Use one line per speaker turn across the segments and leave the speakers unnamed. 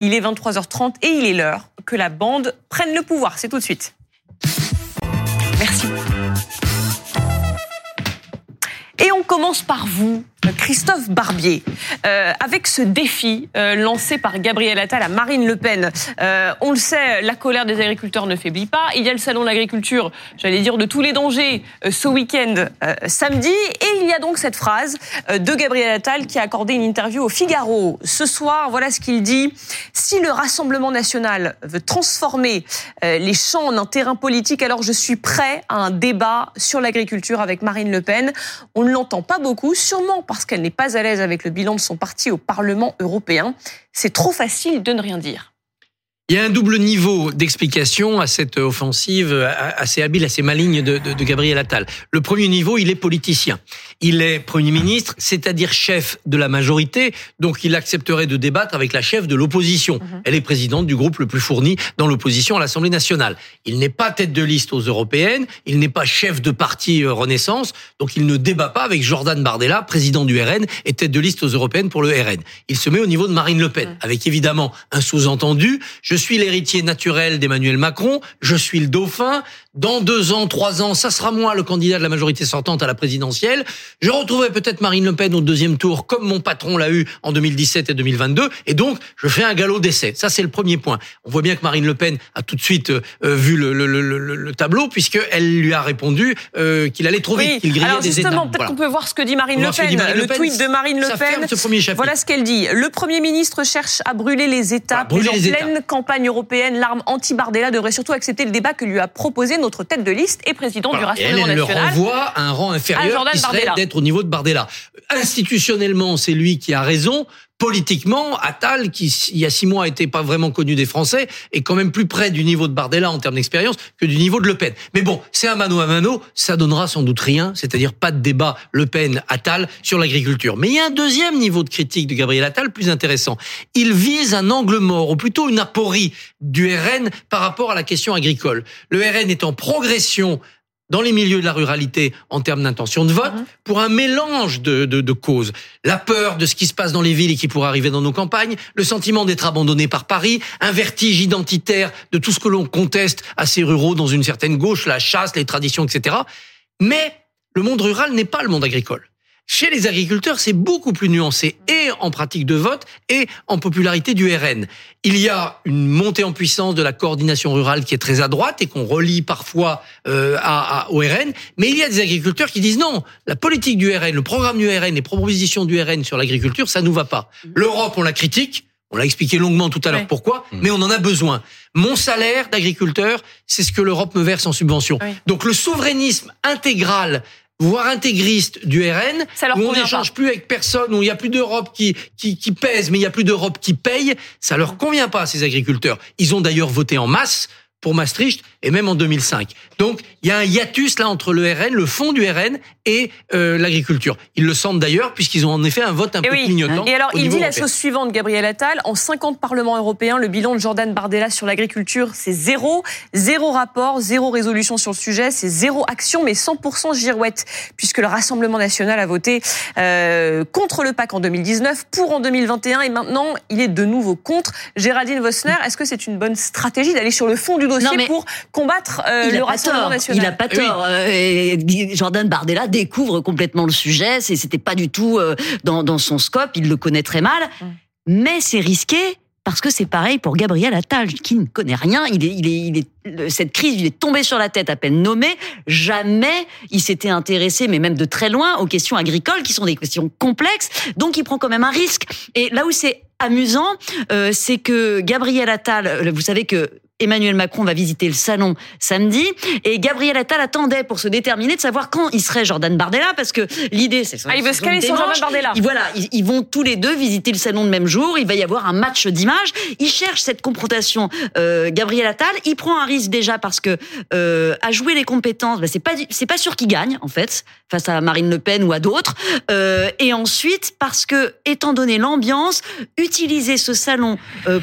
Il est 23h30 et il est l'heure que la bande prenne le pouvoir. C'est tout de suite. Merci. Et on commence par vous, Christophe Barbier, euh, avec ce défi euh, lancé par Gabriel Attal à Marine Le Pen. Euh, on le sait, la colère des agriculteurs ne faiblit pas. Il y a le salon de l'agriculture, j'allais dire de tous les dangers, euh, ce week-end euh, samedi. Et il y a donc cette phrase euh, de Gabriel Attal qui a accordé une interview au Figaro ce soir. Voilà ce qu'il dit. Si le Rassemblement national veut transformer les champs en un terrain politique, alors je suis prêt à un débat sur l'agriculture avec Marine Le Pen. On ne l'entend pas beaucoup, sûrement parce qu'elle n'est pas à l'aise avec le bilan de son parti au Parlement européen. C'est trop facile de ne rien dire.
Il y a un double niveau d'explication à cette offensive assez habile, assez maligne de, de, de, Gabriel Attal. Le premier niveau, il est politicien. Il est Premier ministre, c'est-à-dire chef de la majorité, donc il accepterait de débattre avec la chef de l'opposition. Mmh. Elle est présidente du groupe le plus fourni dans l'opposition à l'Assemblée nationale. Il n'est pas tête de liste aux européennes, il n'est pas chef de parti euh, Renaissance, donc il ne débat pas avec Jordan Bardella, président du RN et tête de liste aux européennes pour le RN. Il se met au niveau de Marine Le Pen, mmh. avec évidemment un sous-entendu. Je suis l'héritier naturel d'Emmanuel Macron, je suis le dauphin. Dans deux ans, trois ans, ça sera moi le candidat de la majorité sortante à la présidentielle. Je retrouverai peut-être Marine Le Pen au deuxième tour, comme mon patron l'a eu en 2017 et 2022. Et donc, je fais un galop d'essai. Ça, c'est le premier point. On voit bien que Marine Le Pen a tout de suite euh, vu le, le, le, le tableau, puisqu'elle lui a répondu euh, qu'il allait trop vite,
oui.
qu'il grillait
Alors
des
justement,
états.
peut-être
Voilà.
qu'on peut voir ce que dit Marine Le Pen.
dit Marine
le
Pen.
tweet de Marine Le Pen.
ce premier.
Voilà ce qu'elle dit. Le Premier ministre cherche à brûler les États.
Voilà, brûler les
en pleine campagne européenne, l'arme anti-Bardella devrait surtout accepter le débat que lui a proposé notre tête de liste et président du
elle,
Rassemblement
elle le
national.
renvoie à un rang inférieur qui serait d'être au niveau de Bardella. Institutionnellement, c'est lui qui a raison. Politiquement, Attal, qui il y a six mois était pas vraiment connu des Français, est quand même plus près du niveau de Bardella en termes d'expérience que du niveau de Le Pen. Mais bon, c'est un mano à mano, ça donnera sans doute rien, c'est-à-dire pas de débat Le Pen-Attal sur l'agriculture. Mais il y a un deuxième niveau de critique de Gabriel Attal plus intéressant. Il vise un angle mort, ou plutôt une aporie du RN par rapport à la question agricole. Le RN est en progression dans les milieux de la ruralité en termes d'intention de vote,
Mhm.
pour un mélange de, de, de causes. La peur de ce qui se passe dans les villes et qui pourrait arriver dans nos campagnes, le sentiment d'être abandonné par Paris, un vertige identitaire de tout ce que l'on conteste à ces ruraux dans une certaine gauche, la chasse, les traditions, etc. Mais le monde rural n'est pas le monde agricole. Chez les agriculteurs, c'est beaucoup plus nuancé, et en pratique de vote, et en popularité du RN. Il y a une montée en puissance de la coordination rurale qui est très à droite et qu'on relie parfois euh, à, à- au RN, mais il y a des agriculteurs qui disent non, la politique du RN, le programme du RN, les propositions du RN sur l'agriculture, ça nous va pas. L'Europe, on la critique. On l'a expliqué longuement tout à l'heure
Oui.
pourquoi, mais on en a besoin. Mon salaire d'agriculteur, c'est ce que l'Europe me verse en subvention.
Oui.
Donc le souverainisme intégral, voire intégriste du RN,
Ça
où on n'échange plus avec personne, où il n'y a plus d'Europe qui, qui, qui pèse, mais il n'y a plus d'Europe qui paye, ça leur convient pas à ces agriculteurs. Ils ont d'ailleurs voté en masse pour Maastricht et même en 2005. Donc il y a un hiatus là entre le RN, le fond du RN et euh, l'agriculture. Ils le sentent d'ailleurs puisqu'ils ont en effet un vote un
Et
peu
oui.
clignotant.
Et alors,
au
il dit la chose suivante, Gabriel Attal. En 50 parlements européens, le bilan de Jordan Bardella sur l'agriculture, c'est zéro. Zéro rapport, zéro résolution sur le sujet, c'est zéro action, mais 100% girouette, puisque le Rassemblement national a voté euh, contre le PAC en 2019, pour en 2021, et maintenant, il est de nouveau contre. Géraldine Vossner, est-ce que c'est une bonne stratégie d'aller sur le fond du dossier
Non, mais
pour combattre euh,
il
le Rassemblement national
Il a pas
oui.
tort. Euh, et Jordan Bardella découvre complètement le sujet. C'est- C'était pas du tout euh, dans, dans son scope. Il le connaît très mal.
Mm.
Mais c'est risqué. Parce que c'est pareil pour Gabriel Attal, qui ne connaît rien. Il est, il est, il est, le- cette crise, il est tombé sur la tête à peine nommé. Jamais il s'était intéressé, mais même de très loin, aux questions agricoles, qui sont des questions complexes. Donc il prend quand même un risque. Et là où c'est amusant, euh, c'est que Gabriel Attal, vous savez que Emmanuel Macron va visiter le salon samedi et Gabriel Attal attendait pour se déterminer de savoir quand il serait Jordan Bardella parce que l'idée c'est
Ah, il veut se caler sur Jordan Bardella.
Ils, voilà, ils, ils vont tous les deux visiter le salon le même jour. Il va y avoir un match d'images. Il cherche cette confrontation. Euh, Gabriel Attal, il prend un risque déjà parce que euh, à jouer les compétences, bah, c'est pas c'est pas sûr qu'il gagne en fait face à Marine Le Pen ou à d'autres. Euh, et ensuite parce que étant donné l'ambiance, utiliser ce salon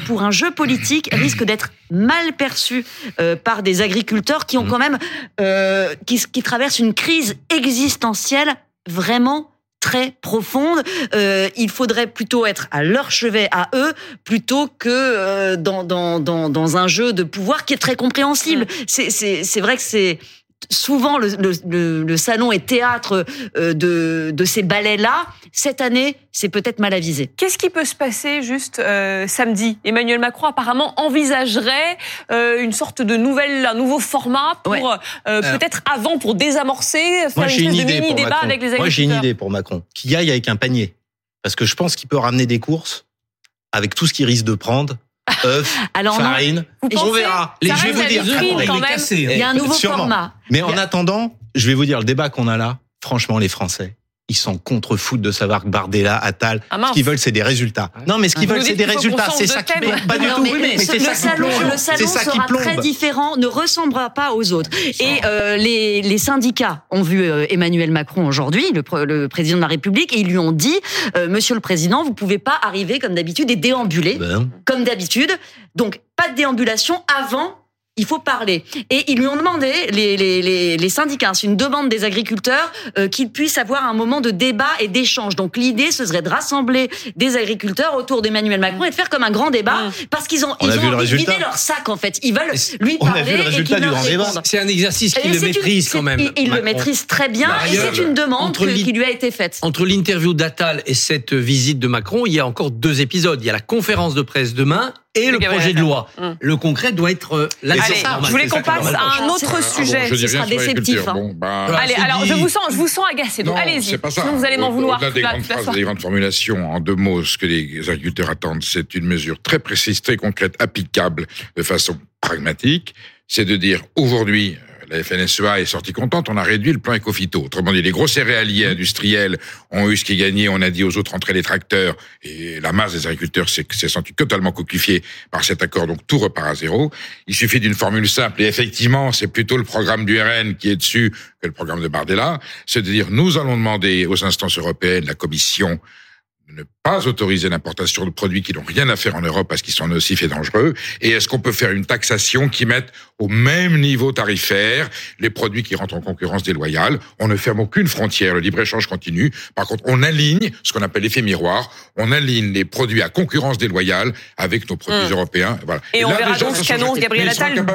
pour un jeu politique risque d'être mal perçu euh, par des agriculteurs qui ont quand même euh, qui, qui traversent une crise existentielle vraiment très profonde. Euh, il faudrait plutôt être à leur chevet à eux plutôt que euh, dans, dans, dans, dans un jeu de pouvoir qui est très compréhensible. C'est, c'est vrai que c'est souvent le, le, le, salon est théâtre euh, de, de ces ballets-là. Cette année, c'est peut-être mal avisé.
Qu'est-ce qui peut se passer juste euh, samedi? Emmanuel Macron apparemment envisagerait euh, une sorte de nouvelle, un nouveau format pour
Ouais.
euh, peut-être avant pour désamorcer, faire
Moi,
une de
idée
mini débat
Macron.
avec les agriculteurs.
Moi, j'ai une idée pour Macron. Qu'il y aille avec un panier. Parce que je pense qu'il peut ramener des courses avec tout ce qu'il risque de prendre. Œufs,
Alors
farine.
Vous
on verra.
Les, je vais vous dire,
vitrine,
il
quand
est
même.
cassé.
il y a un nouveau
Sûrement.
format.
Mais en
a-
attendant, je vais vous dire, le débat qu'on a là, franchement, les Français, ils sont contre foot de savoir que Bardella, Attal,
Ah,
ce qu'ils veulent, c'est des résultats. Non, mais ce qu'ils veulent, c'est des résultats. C'est ça qui plombe. Pas du tout.
mais
Oui, mais
le
c'est ça qui
salon,
plombe.
le salon
ça qui
sera très différent, ne ressemblera pas aux autres. Et euh, les, les syndicats ont vu euh, Emmanuel Macron aujourd'hui, le président de la République, et ils lui ont dit, euh, Monsieur le Président, vous pouvez pas arriver comme d'habitude et déambuler
Ben,
comme d'habitude. Donc pas de déambulation avant. Il faut parler. Et ils lui ont demandé, les, les, les, les syndicats, c'est une demande des agriculteurs, euh, qu'ils puissent avoir un moment de débat et d'échange. Donc l'idée, ce serait de rassembler des agriculteurs autour d'Emmanuel Macron et de faire comme un grand débat,
Mm.
parce qu'ils ont,
On
ils
a
ont
vu le
envie de vider leur sac, en fait. Ils veulent lui
On a
parler
vu le
et
résultat
qu'il
du
leur
grand débat.
C'est un exercice qu'il le maîtrise quand même.
Il, il le maîtrise très bien et c'est une demande que- qui lui a été faite.
Entre l'interview d'Attal et cette visite de Macron, il y a encore deux épisodes. Il y a la conférence de presse demain et le projet de loi.
Mm.
Le concret doit être euh, là.
Allez, je voulais qu'on
qui
passe à un autre
Ah,
sujet.
ce sera déceptif, hein.
Bon, bah,
Voilà.
Allez, alors
dit.
je vous sens, je vous sens agacé. Donc
non,
allez-y.
c'est pas ça.
Sinon vous allez m'en vouloir
Au-delà des
la,
grandes phrases, des grandes formulations, en deux mots, ce que les agriculteurs attendent, c'est une mesure très précise, très concrète, applicable de façon pragmatique. C'est de dire aujourd'hui, la FNSEA est sortie contente, on a réduit le plan Ecofito. Autrement dit, les gros céréaliers industriels ont eu ce qui est gagné, on a dit aux autres entrer les tracteurs, et la masse des agriculteurs s'est sentie totalement coquifiée par cet accord, donc tout repart à zéro. Il suffit d'une formule simple, et effectivement, c'est plutôt le programme du RN qui est dessus que le programme de Bardella, c'est de dire, nous allons demander aux instances européennes, la Commission, ne pas autoriser l'importation de produits qui n'ont rien à faire en Europe parce qu'ils sont nocifs et dangereux Et est-ce qu'on peut faire une taxation qui mette au même niveau tarifaire les produits qui rentrent en concurrence déloyale? On ne ferme aucune frontière, le libre-échange continue. Par contre, on aligne ce qu'on appelle l'effet miroir, on aligne les produits à concurrence déloyale avec nos produits
Hum.
européens. Voilà.
Et on
là,
verra donc ce qu'annonce Gabriel Attal demain.